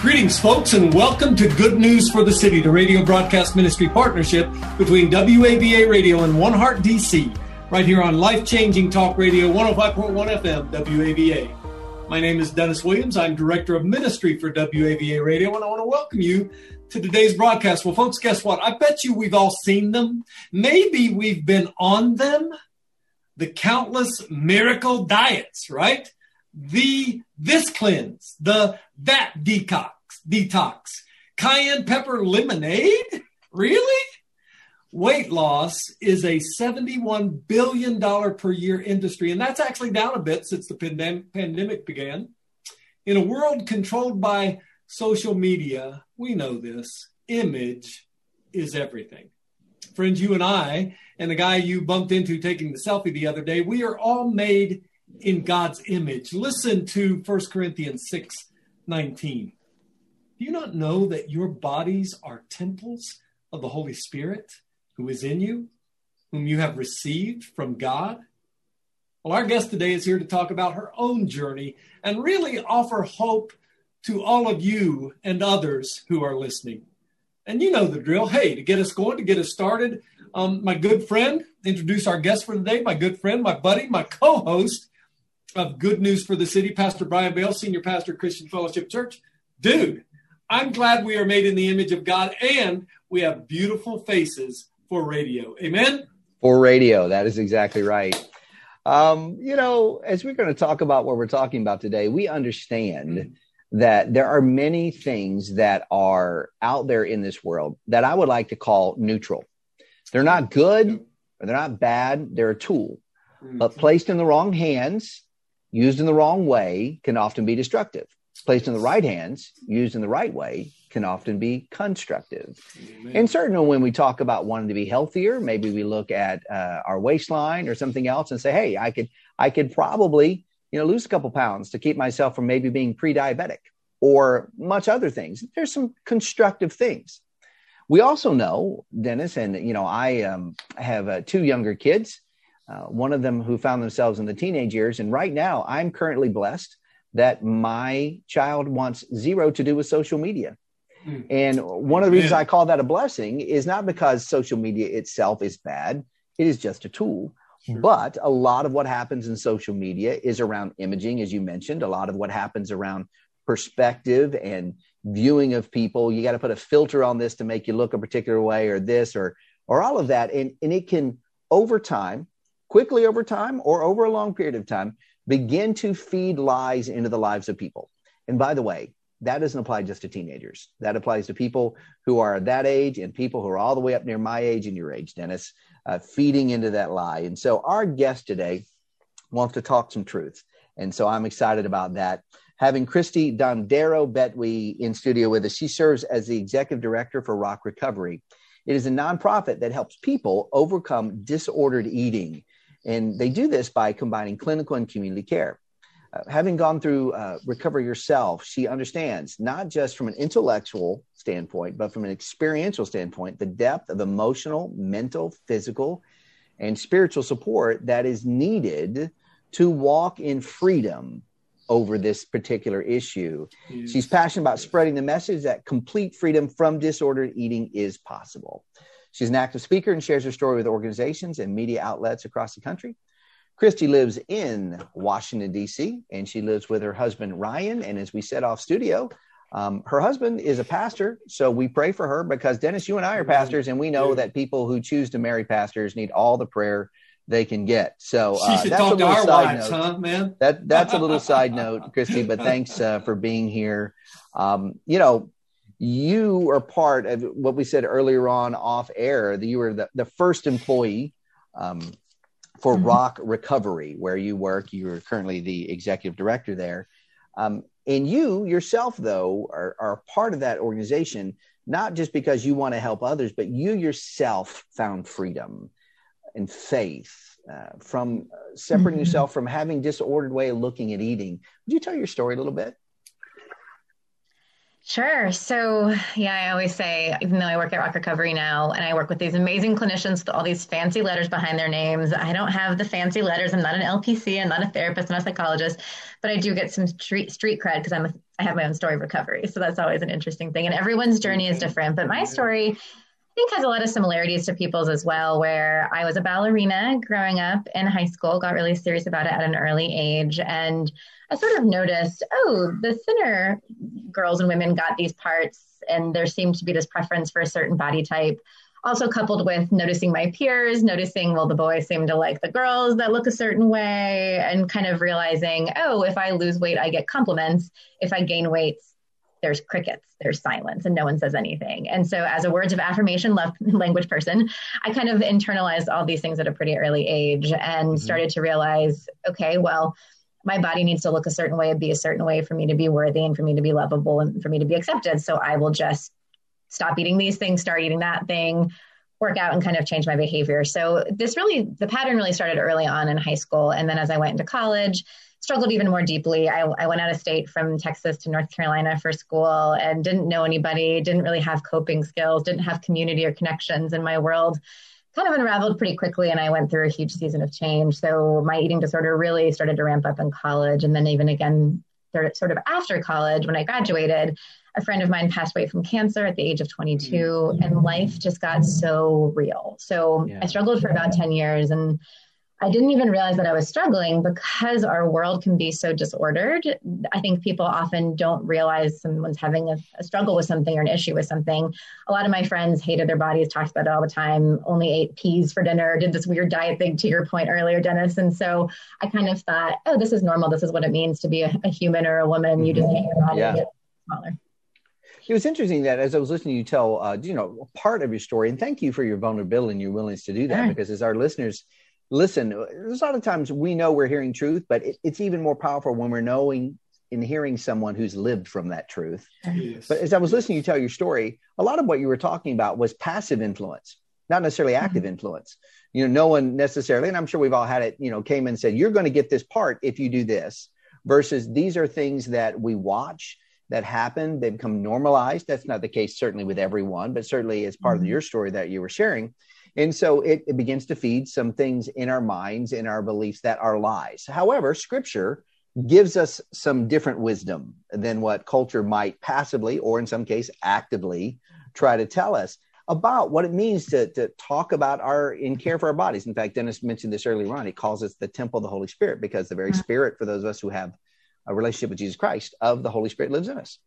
Greetings, folks, and welcome to Good News for the City, the radio broadcast ministry partnership between WAVA Radio and One Heart DC, right here on life changing talk radio 105.1 FM, WAVA. My name is Dennis Williams. I'm director of ministry for WAVA Radio, and I want to welcome you to today's broadcast. Well, folks, guess what? I bet you we've all seen them. Maybe we've been on them. The countless miracle diets, right? the this cleanse, the that detox, detox, cayenne pepper lemonade. Really? Weight loss is a $71 billion per year industry, and that's actually down a bit since the pandem- pandemic began. In a world controlled by social media, we know this image is everything. Friends, you and I, and the guy you bumped into taking the selfie the other day, we are all made in God's image. Listen to 1 Corinthians 6 19. Do you not know that your bodies are temples of the Holy Spirit who is in you, whom you have received from God? Well, our guest today is here to talk about her own journey and really offer hope to all of you and others who are listening. And you know the drill. Hey, to get us going, to get us started, um, my good friend, introduce our guest for today, my good friend, my buddy, my co host, of Good News for the City, Pastor Brian Bale, Senior Pastor, Christian Fellowship Church. Dude, I'm glad we are made in the image of God and we have beautiful faces for radio. Amen? For radio. That is exactly right. Um, you know, as we're going to talk about what we're talking about today, we understand mm-hmm. that there are many things that are out there in this world that I would like to call neutral. They're not good or they're not bad, they're a tool. Mm-hmm. But placed in the wrong hands, used in the wrong way, can often be destructive. Placed in the right hands, used in the right way, can often be constructive. Amen. And certainly, when we talk about wanting to be healthier, maybe we look at uh, our waistline or something else and say, "Hey, I could, I could probably, you know, lose a couple pounds to keep myself from maybe being pre-diabetic or much other things." There's some constructive things. We also know, Dennis, and you know, I um, have uh, two younger kids uh, one of them who found themselves in the teenage years. And right now, I'm currently blessed that my child wants zero to do with social media. Mm. And one of the reasons I call that a blessing is not because social media itself is bad, it is just a tool. Sure. But a lot of what happens in social media is around imaging, as you mentioned, a lot of what happens around perspective and viewing of people. You got to put a filter on this to make you look a particular way or this or or all of that. And, and it can over time quickly over time or over a long period of time begin to feed lies into the lives of people. And by the way, that doesn't apply just to teenagers. That applies to people who are that age and people who are all the way up near my age and your age, Dennis, uh, feeding into that lie. And so our guest today wants to talk some truth. And so I'm excited about that. Having Christy Dondero Bettwy in studio with us, she serves as the executive director for Rock Recovery. It is a nonprofit that helps people overcome disordered eating and they do this by combining clinical and community care. Uh, having gone through uh, recovery yourself, she understands not just from an intellectual standpoint, but from an experiential standpoint, the depth of emotional, mental, physical, and spiritual support that is needed to walk in freedom over this particular issue. She's passionate about spreading the message that complete freedom from disordered eating is possible. She's an active speaker and shares her story with organizations and media outlets across the country. Christy lives in Washington, D.C., and she lives with her husband, Ryan. And as we set off studio, um, her husband is a pastor. So we pray for her because, Dennis, you and I are pastors, and we know that people who choose to marry pastors need all the prayer they can get. So uh, that's a little side wives, note, huh, man. That that's a little side note, Christy. But thanks uh, for being here. Um, you know, you are part of what we said earlier on off air that you were the, the first employee um, for mm-hmm. rock recovery where you work you are currently the executive director there um, And you yourself, though, are, are part of that organization, not just because you want to help others, but you yourself found freedom and faith uh, from separating mm-hmm. yourself from having disordered way of looking at eating. Would you tell your story a little bit? Sure. So, yeah, I always say, even though I work at Rock Recovery now and I work with these amazing clinicians with all these fancy letters behind their names, I don't have the fancy letters. I'm not an LPC, I'm not a therapist, I'm not a psychologist, but I do get some street street cred because I'm a, I have my own story of recovery. So that's always an interesting thing. And everyone's journey is different. But my story, I think, has a lot of similarities to people's as well, where I was a ballerina growing up in high school, got really serious about it at an early age. And I sort of noticed, oh, the thinner girls and women got these parts, and there seemed to be this preference for a certain body type. Also, coupled with noticing my peers, noticing, well, the boys seem to like the girls that look a certain way, and kind of realizing, oh, if I lose weight, I get compliments. If I gain weight, there's crickets, there's silence, and no one says anything. And so, as a words of affirmation love language person, I kind of internalized all these things at a pretty early age and mm-hmm. started to realize, okay, well, my body needs to look a certain way be a certain way for me to be worthy and for me to be lovable and for me to be accepted. So I will just stop eating these things, start eating that thing, work out and kind of change my behavior. So this really, the pattern really started early on in high school. And then as I went into college, struggled even more deeply. I, I went out of state from Texas to North Carolina for school and didn't know anybody, didn't really have coping skills, didn't have community or connections in my world kind of unraveled pretty quickly and I went through a huge season of change. So my eating disorder really started to ramp up in college. And then even again, sort of after college, when I graduated, a friend of mine passed away from cancer at the age of 22 mm-hmm. and life just got so real. So yeah. I struggled for about 10 years and I didn't even realize that I was struggling because our world can be so disordered. I think people often don't realize someone's having a, a, struggle with something or an issue with something. A lot of my friends hated their bodies, talked about it all the time, only ate peas for dinner, did this weird diet thing to your point earlier, Dennis. And so I kind of thought, oh, this is normal. This is what it means to be a, a human or a woman. You just hate your body yeah. get smaller. It was interesting that as I was listening you tell, uh, you know, part of your story, and thank you for your vulnerability and your willingness to do that, because as our listeners listen, there's a lot of times we know we're hearing truth, but it, it's even more powerful when we're knowing and hearing someone who's lived from that truth. Yes. But as I was listening to you tell your story, a lot of what you were talking about was passive influence, not necessarily mm-hmm. active mm-hmm. influence. You know, no one necessarily, and I'm sure we've all had it, you know, came and said, you're going to get this part if you do this, versus these are things that we watch that happen. They become normalized. That's not the case, certainly with everyone, but certainly as part mm-hmm. of your story that you were sharing. And so it, it begins to feed some things in our minds, in our beliefs that are lies. However, scripture gives us some different wisdom than what culture might passively or in some case actively try to tell us about what it means to, to talk about our in care for our bodies. In fact, Dennis mentioned this earlier on. He calls us the temple of the Holy Spirit because the very mm-hmm. spirit for those of us who have a relationship with Jesus Christ of the Holy Spirit lives in us.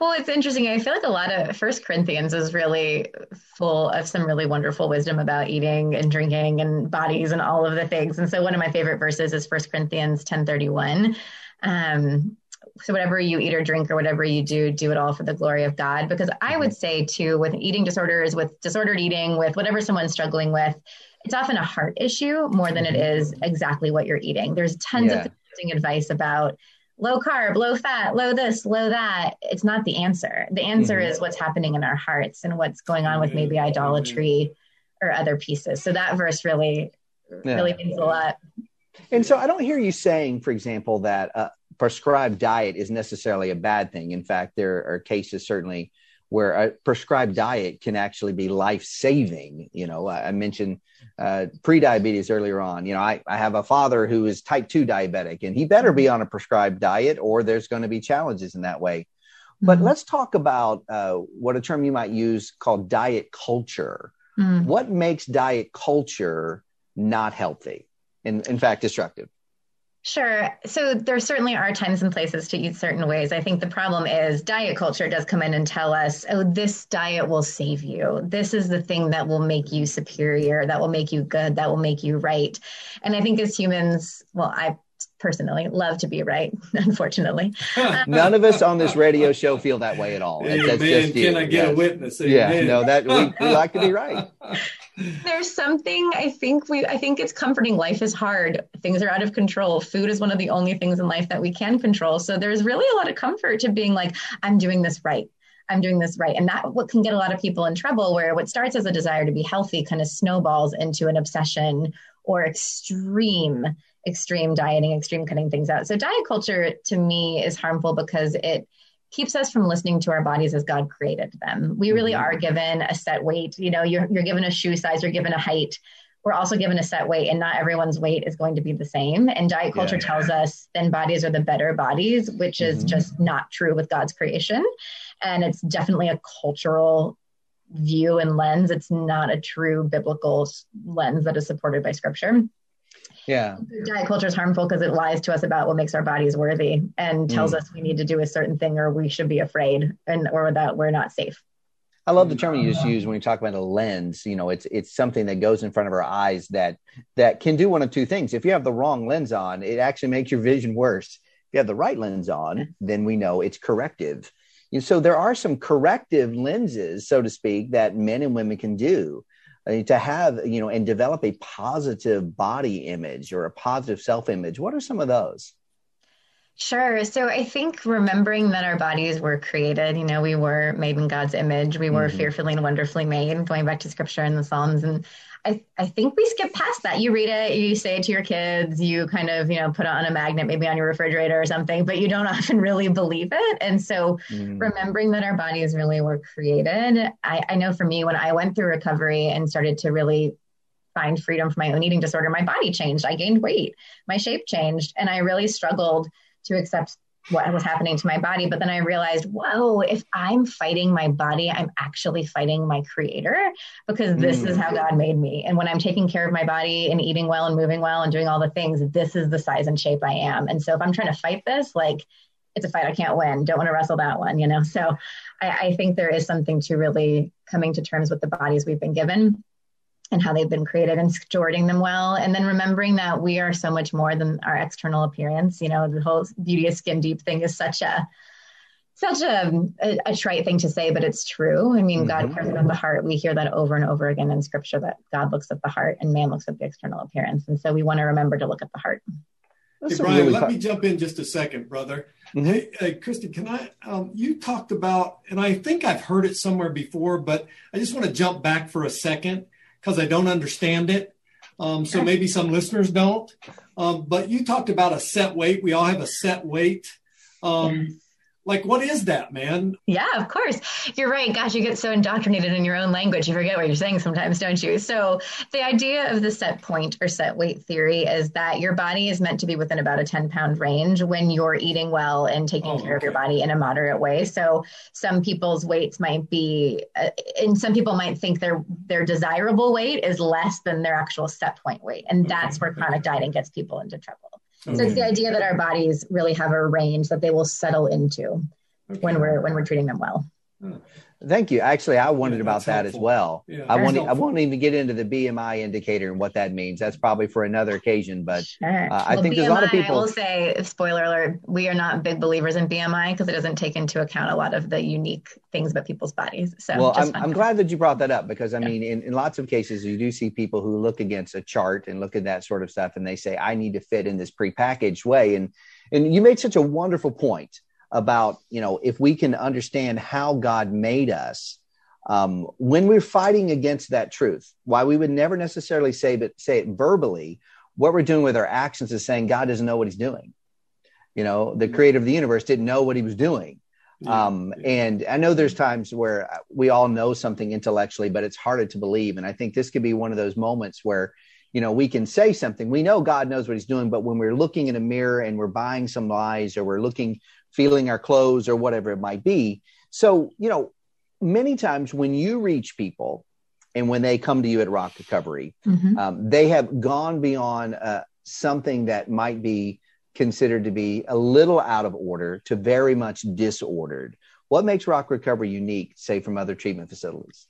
Well, it's interesting. I feel like a lot of First Corinthians is really full of some really wonderful wisdom about eating and drinking and bodies and all of the things. And so one of my favorite verses is First Corinthians 1031. Um, so whatever you eat or drink or whatever you do, do it all for the glory of God. Because I would say too, with eating disorders, with disordered eating, with whatever someone's struggling with, it's often a heart issue more than it is exactly what you're eating. There's tons yeah. of advice about low carb, low fat, low this, low that. It's not the answer. The answer mm-hmm. is what's happening in our hearts and what's going on with maybe idolatry or other pieces. So that verse really, yeah. really means a lot. And so I don't hear you saying, for example, that a prescribed diet is necessarily a bad thing. In fact, there are cases certainly where a prescribed diet can actually be life saving. You know, I mentioned uh, pre-diabetes earlier on. You know, I, I have a father who is type 2 diabetic and he better be on a prescribed diet or there's going to be challenges in that way. But mm-hmm. let's talk about uh, what a term you might use called diet culture. Mm-hmm. What makes diet culture not healthy and, in fact, destructive? Sure. So there certainly are times and places to eat certain ways. I think the problem is diet culture does come in and tell us, oh, this diet will save you. This is the thing that will make you superior, that will make you good, that will make you right. And I think as humans, well, I personally love to be right, unfortunately. Um, None of us on this radio show feel that way at all. Amen. That's just you. Can I get yes. a witness? Amen. Yeah, no, that we, we like to be right. There's something I think we I think it's comforting. Life is hard. Things are out of control. Food is one of the only things in life that we can control. So there's really a lot of comfort to being like, I'm doing this right. I'm doing this right. And that what can get a lot of people in trouble where what starts as a desire to be healthy kind of snowballs into an obsession or extreme extreme dieting, extreme cutting things out. So diet culture to me is harmful because it keeps us from listening to our bodies as God created them. We really mm-hmm. are given a set weight. You know, you're, you're given a shoe size, you're given a height. We're also given a set weight, and not everyone's weight is going to be the same. And diet culture yeah. tells us then bodies are the better bodies, which is mm-hmm. just not true with God's creation. And it's definitely a cultural view and lens. It's not a true biblical lens that is supported by scripture. Yeah. Diet culture is harmful because it lies to us about what makes our bodies worthy and tells mm. us we need to do a certain thing or we should be afraid and or that we're not safe. I love the term you just used when you talk about a lens. You know, it's it's something that goes in front of our eyes that that can do one of two things. If you have the wrong lens on, it actually makes your vision worse. If you have the right lens on, then we know it's corrective. And so there are some corrective lenses, so to speak, that men and women can do to have you know and develop a positive body image or a positive self image what are some of those Sure. So I think remembering that our bodies were created, you know, we were made in God's image. We were mm-hmm. fearfully and wonderfully made, going back to scripture in the Psalms. And I, I think we skip past that. You read it, you say it to your kids, you kind of, you know, put it on a magnet, maybe on your refrigerator or something, but you don't often really believe it. And so mm. remembering that our bodies really were created. I, I know for me, when I went through recovery and started to really find freedom from my own eating disorder, my body changed. I gained weight, my shape changed, and I really struggled to accept what was happening to my body. But then I realized, whoa, if I'm fighting my body, I'm actually fighting my creator because this mm. is how God made me. And when I'm taking care of my body and eating well and moving well and doing all the things, this is the size and shape I am. And so if I'm trying to fight this, like it's a fight I can't win. Don't want to wrestle that one, you know? So I, I think there is something to really coming to terms with the bodies we've been given and how they've been created and stewarding them well and then remembering that we are so much more than our external appearance you know the whole beauty of skin deep thing is such a such a, a, a trite thing to say but it's true i mean mm-hmm. god cares about the heart we hear that over and over again in scripture that god looks at the heart and man looks at the external appearance and so we want to remember to look at the heart hey, Brian, really let me jump in just a second, brother. Mm-hmm. Hey, hey, Christy, can I? Um, you talked about, and I think I've heard it somewhere before, but I just want to jump back for a second because I don't understand it. Um, so maybe some listeners don't. Um, but you talked about a set weight. We all have a set weight. Um, like what is that man? Yeah of course. You're right. Gosh you get so indoctrinated in your own language you forget what you're saying sometimes don't you? So the idea of the set point or set weight theory is that your body is meant to be within about a 10 pound range when you're eating well and taking oh, care okay. of your body in a moderate way. So some people's weights might be uh, and some people might think their their desirable weight is less than their actual set point weight and that's where chronic dieting gets people into trouble so it's the idea that our bodies really have a range that they will settle into okay. when we're when we're treating them well. Thank you. Actually, I wondered yeah, about that helpful. as well. Yeah, I won't. I won't even get into the BMI indicator and what that means. That's probably for another occasion. But sure. uh, well, I think BMI, there's a lot of people. I will say, spoiler alert: we are not big believers in BMI because it doesn't take into account a lot of the unique things about people's bodies. So, well, I'm, I'm glad that you brought that up because I yeah. mean, in, in lots of cases, you do see people who look against a chart and look at that sort of stuff, and they say, "I need to fit in this prepackaged way." And and you made such a wonderful point about you know if we can understand how god made us um, when we're fighting against that truth why we would never necessarily say but say it verbally what we're doing with our actions is saying god doesn't know what he's doing. You know the creator of the universe didn't know what he was doing. Um, and i know there's times where we all know something intellectually but it's harder to believe. And i think this could be one of those moments where you know we can say something we know god knows what he's doing but when we're looking in a mirror and we're buying some lies or we're looking feeling our clothes or whatever it might be. So, you know, many times when you reach people and when they come to you at Rock Recovery, mm-hmm. um, they have gone beyond uh, something that might be considered to be a little out of order to very much disordered. What makes Rock Recovery unique, say, from other treatment facilities?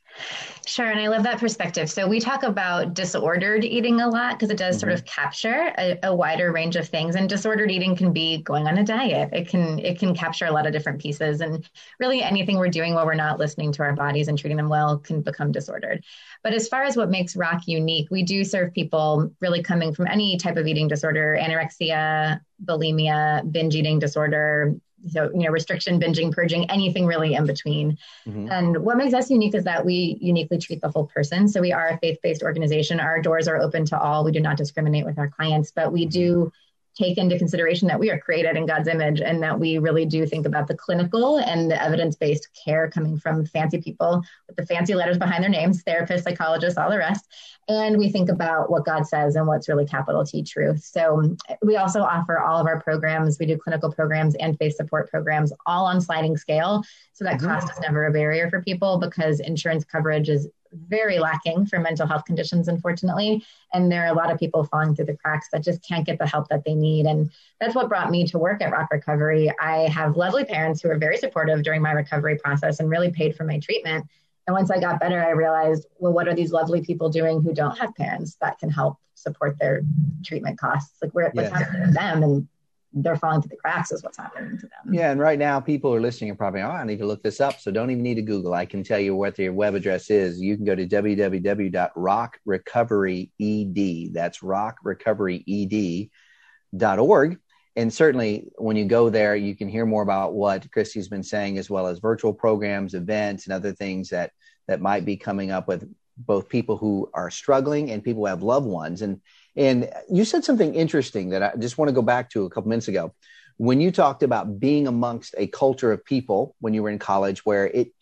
Sure. And I love that perspective. So we talk about disordered eating a lot because it does mm-hmm. sort of capture a, a, wider range of things. And disordered eating can be going on a diet. It can it can capture a lot of different pieces. And really anything we're doing while we're not listening to our bodies and treating them well can become disordered. But as far as what makes Rock unique, we do serve people really coming from any type of eating disorder, anorexia, bulimia, binge eating disorder, so you know restriction binging purging anything really in between. Mm-hmm. and what makes us unique is that we uniquely treat the whole person. So we are a faith-based organization. Our doors are open to all. We do not discriminate with our clients but we do take into consideration that we are created in God's image and that we really do think about the clinical and the evidence based care coming from fancy people with the fancy letters behind their names, therapists, psychologists, all the rest. And we think about what God says and what's really capital T truth. So we also offer all of our programs. We do clinical programs and faith support programs all on sliding scale. So that mm-hmm. cost is never a barrier for people because insurance coverage is very lacking for mental health conditions, unfortunately. And there are a lot of people falling through the cracks that just can't get the help that they need. And that's what brought me to work at Rock Recovery. I have lovely parents who were very supportive during my recovery process and really paid for my treatment. And once I got better, I realized, well, what are these lovely people doing who don't have parents that can help support their treatment costs? Like, where, what's happening to them? And they're falling through the cracks is what's happening to them. Yeah, and right now people are listening and probably, oh, I need to look this up. So don't even need to Google. I can tell you what their web address is. You can go to www.rockrecoveryed. That's rockrecoveryed.org. And certainly when you go there, you can hear more about what Christy's been saying, as well as virtual programs, events, and other things that that might be coming up with both people who are struggling and people who have loved ones. And and you said something interesting that I just want to go back to a couple minutes ago. When you talked about being amongst a culture of people when you were in college where it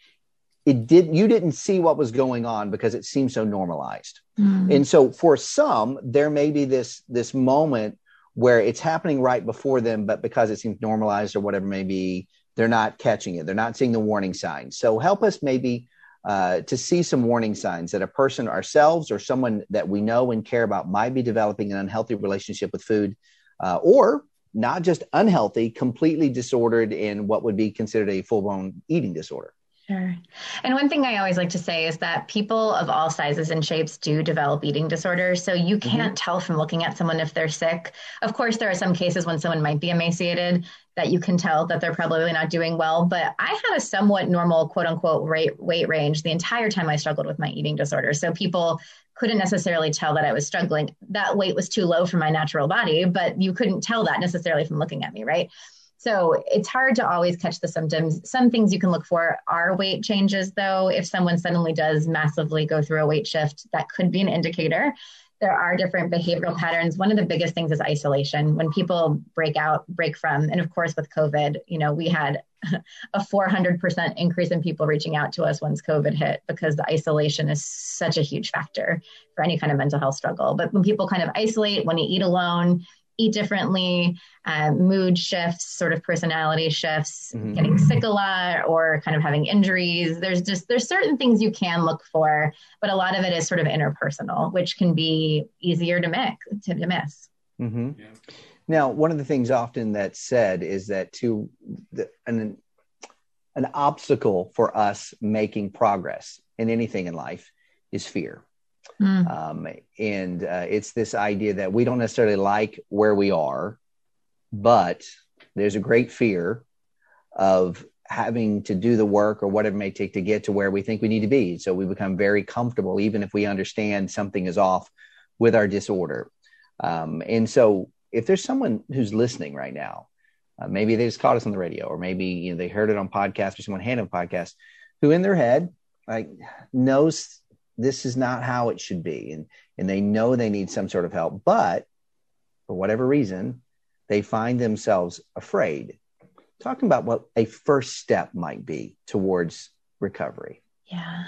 it did you didn't see what was going on because it seemed so normalized. Mm. And so for some there may be this this moment where it's happening right before them but because it seems normalized or whatever may be they're not catching it. They're not seeing the warning signs. So help us maybe uh, to see some warning signs that a person ourselves or someone that we know and care about might be developing an unhealthy relationship with food uh, or not just unhealthy, completely disordered in what would be considered a full blown eating disorder. Sure. And one thing I always like to say is that people of all sizes and shapes do develop eating disorders. So you mm-hmm. can't mm-hmm. tell from looking at someone if they're sick. Of course, there are some cases when someone might be emaciated that you can tell that they're probably not doing well. But I had a somewhat normal, quote unquote, weight, weight range the entire time I struggled with my eating disorder. So people couldn't necessarily tell that I was struggling. That weight was too low for my natural body, but you couldn't tell that necessarily from looking at me, right? So it's hard to always catch the symptoms. Some things you can look for are weight changes, though. If someone suddenly does massively go through a weight shift, that could be an indicator. There are different behavioral patterns. One of the biggest things is isolation. When people break out, break from, and of course with COVID, you know, we had a 400% increase in people reaching out to us once COVID hit because the isolation is such a huge factor for any kind of mental health struggle. But when people kind of isolate, when you eat alone, eat differently, uh, mood shifts, sort of personality shifts, mm-hmm. getting sick a lot, or kind of having injuries. There's just there's certain things you can look for, but a lot of it is sort of interpersonal, which can be easier to miss. To, to miss. Mm-hmm. Yeah. Now, one of the things often that's said is that to the, an an obstacle for us making progress in anything in life is fear. Mm. Um, and uh, it's this idea that we don't necessarily like where we are, but there's a great fear of having to do the work or whatever it may take to get to where we think we need to be. So we become very comfortable, even if we understand something is off with our disorder. Um, and so if there's someone who's listening right now, uh, maybe they just caught us on the radio, or maybe you know, they heard it on podcast or someone handed a podcast, who in their head like knows this is not how it should be and and they know they need some sort of help but for whatever reason they find themselves afraid talking about what a first step might be towards recovery yeah.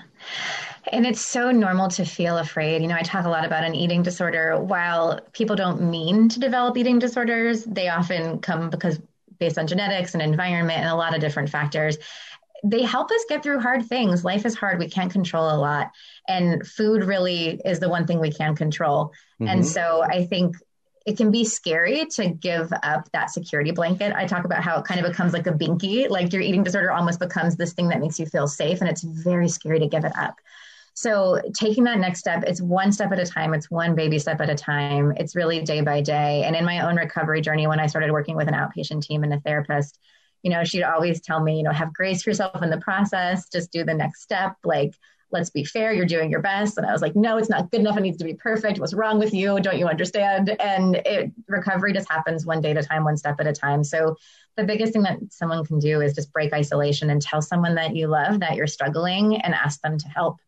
And it's so normal to feel afraid. You know, I talk a lot about an eating disorder. While people don't mean to develop eating disorders, they often come because based on genetics and environment and a lot of different factors they help us get through hard things. Life is hard. We can't control a lot. And food really is the one thing we can control. Mm-hmm. And so I think it can be scary to give up that security blanket. I talk about how it kind of becomes like a binky, like your eating disorder almost becomes this thing that makes you feel safe, and it's very scary to give it up. So, taking that next step, it's one step at a time, it's one baby step at a time. It's really day by day. And in my own recovery journey, when I started working with an outpatient team and a therapist, you know, she'd always tell me, you know, have grace for yourself in the process, just do the next step. Like, let's be fair, you're doing your best. And I was like, no, it's not good enough. It needs to be perfect. What's wrong with you? Don't you understand? And it, recovery just happens one day at a time, one step at a time. So the biggest thing that someone can do is just break isolation and tell someone that you love that you're struggling and ask them to help.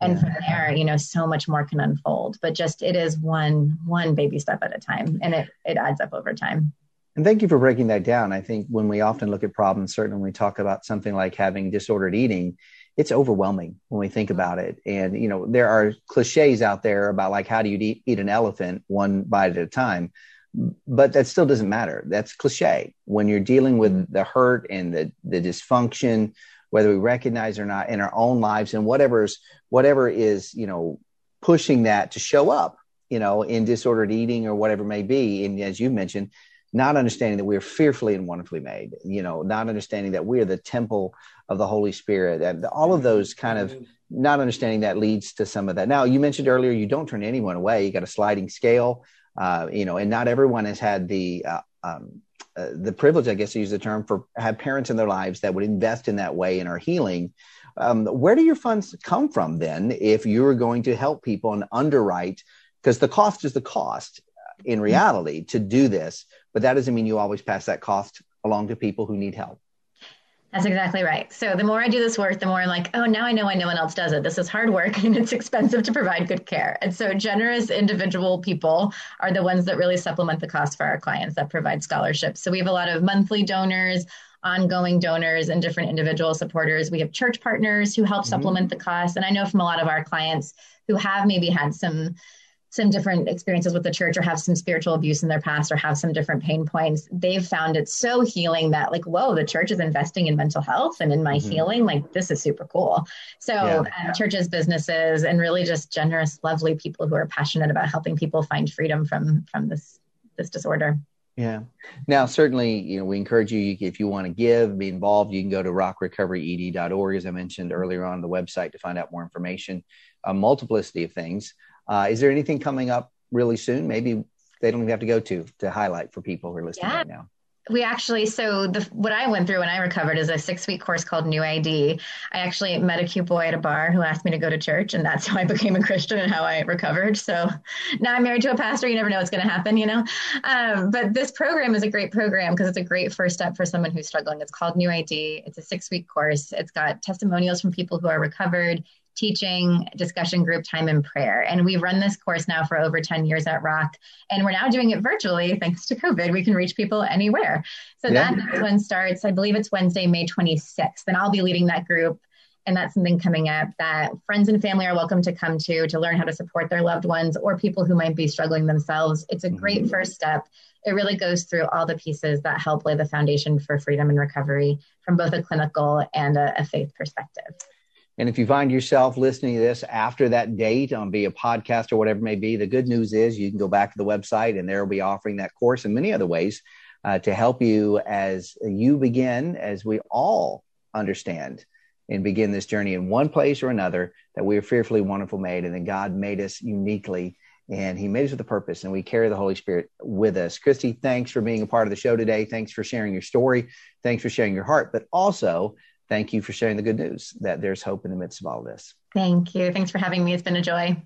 And yeah. from there, you know, so much more can unfold. But just it is one one baby step at a time, and it it adds up over time. And thank you for breaking that down. I think when we often look at problems, certainly when we talk about something like having disordered eating, it's overwhelming when we think mm-hmm. about it. And, you know, there are cliches out there about like, how do you eat, eat an elephant one bite at a time? But that still doesn't matter. That's cliche. When you're dealing with the hurt and the, the dysfunction, whether we recognize or not in our own lives and whatever's, whatever is, you know, pushing that to show up, you know, in disordered eating or whatever may be. And as you mentioned, not understanding that we're fearfully and wonderfully made, you know, not understanding that we are the temple of the Holy Spirit, and all of those kind of not understanding that leads to some of that. Now, you mentioned earlier, you don't turn anyone away. You got a sliding scale, uh, you know, and not everyone has had the uh, um, uh, the privilege, I guess, to use the term, for have parents in their lives that would invest in that way and are healing. Um, where do your funds come from then, if you're going to help people and underwrite? Because the cost is the cost in reality to do this, but that doesn't mean you always pass that cost along to people who need help. That's exactly right. So the more I do this work, the more I'm like, oh, now I know why no one else does it. This is hard work and it's expensive to provide good care. And so generous individual people are the ones that really supplement the cost for our clients that provide scholarships. So we have a lot of monthly donors, ongoing donors, and different individual supporters. We have church partners who help mm-hmm. supplement the cost. And I know from a lot of our clients who have maybe had some some different experiences with the church or have some spiritual abuse in their past or have some different pain points they've found it so healing that like whoa the church is investing in mental health and in my mm-hmm. healing like this is super cool so yeah. uh, churches businesses and really just generous lovely people who are passionate about helping people find freedom from from this this disorder yeah. Now, certainly, you know, we encourage you if you want to give, be involved, you can go to rockrecoveryed.org, as I mentioned earlier on the website to find out more information, a multiplicity of things. Uh, is there anything coming up really soon? Maybe they don't even have to go to to highlight for people who are listening yeah. right now. We actually, so the what I went through when I recovered is a six week course called New ID. I actually met a cute boy at a bar who asked me to go to church, and that's how I became a Christian and how I recovered. So now I'm married to a pastor. You never know what's going to happen, you know. Um, but this program is a great program because it's a great first step for someone who's struggling. It's called New ID. It's a six week course. It's got testimonials from people who are recovered teaching, discussion group time and prayer. And we've run this course now for over 10 years at Rock. And we're now doing it virtually thanks to COVID. We can reach people anywhere. So yeah. that one starts, I believe it's Wednesday, May 26th. And I'll be leading that group. And that's something coming up that friends and family are welcome to come to to learn how to support their loved ones or people who might be struggling themselves. It's a great mm-hmm. first step. It really goes through all the pieces that help lay the foundation for freedom and recovery from both a clinical and a, a faith perspective. And if you find yourself listening to this after that date on via podcast or whatever it may be, the good news is you can go back to the website and there will be offering that course and many other ways uh, to help you as you begin, as we all understand and begin this journey in one place or another, that we are fearfully wonderful made and that God made us uniquely and he made us with a purpose and we carry the Holy Spirit with us. Christy, thanks for being a part of the show today. Thanks for sharing your story. Thanks for sharing your heart, but also thank you for sharing the good news that there's hope in the midst of all this. Thank you. Thanks for having me. It's been a joy.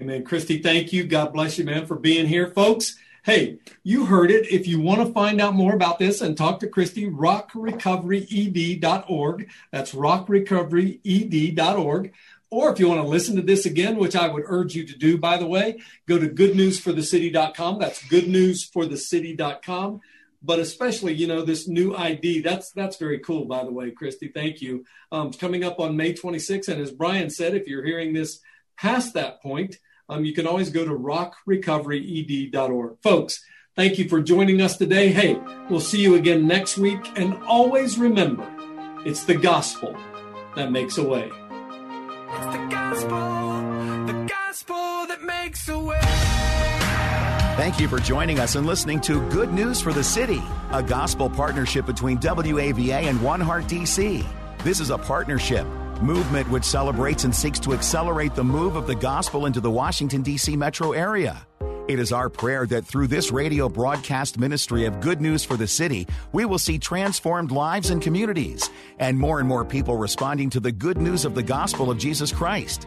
Amen. Christy, thank you. God bless you, man, for being here. Folks, hey, you heard it. If you want to find out more about this and talk to Christy, rockrecoveryed.org. That's rockrecoveryed.org. Or if you want to listen to this again, which I would urge you to do, by the way, go to goodnewsforthecity.com. That's goodnewsforthecity.com but especially you know this new id that's that's very cool by the way christy thank you. Um, coming up on may 26th and as brian said if you're hearing this past that point um, you can always go to rockrecoveryed.org folks thank you for joining us today. Hey we'll see you again next week and always remember it's the gospel that makes a way. It's the gospel the gospel that makes a way Thank you for joining us and listening to Good News for the City, a gospel partnership between WAVA and One Heart DC. This is a partnership movement which celebrates and seeks to accelerate the move of the gospel into the Washington, D.C. metro area. It is our prayer that through this radio broadcast ministry of good news for the city, we will see transformed lives and communities, and more and more people responding to the good news of the gospel of Jesus Christ.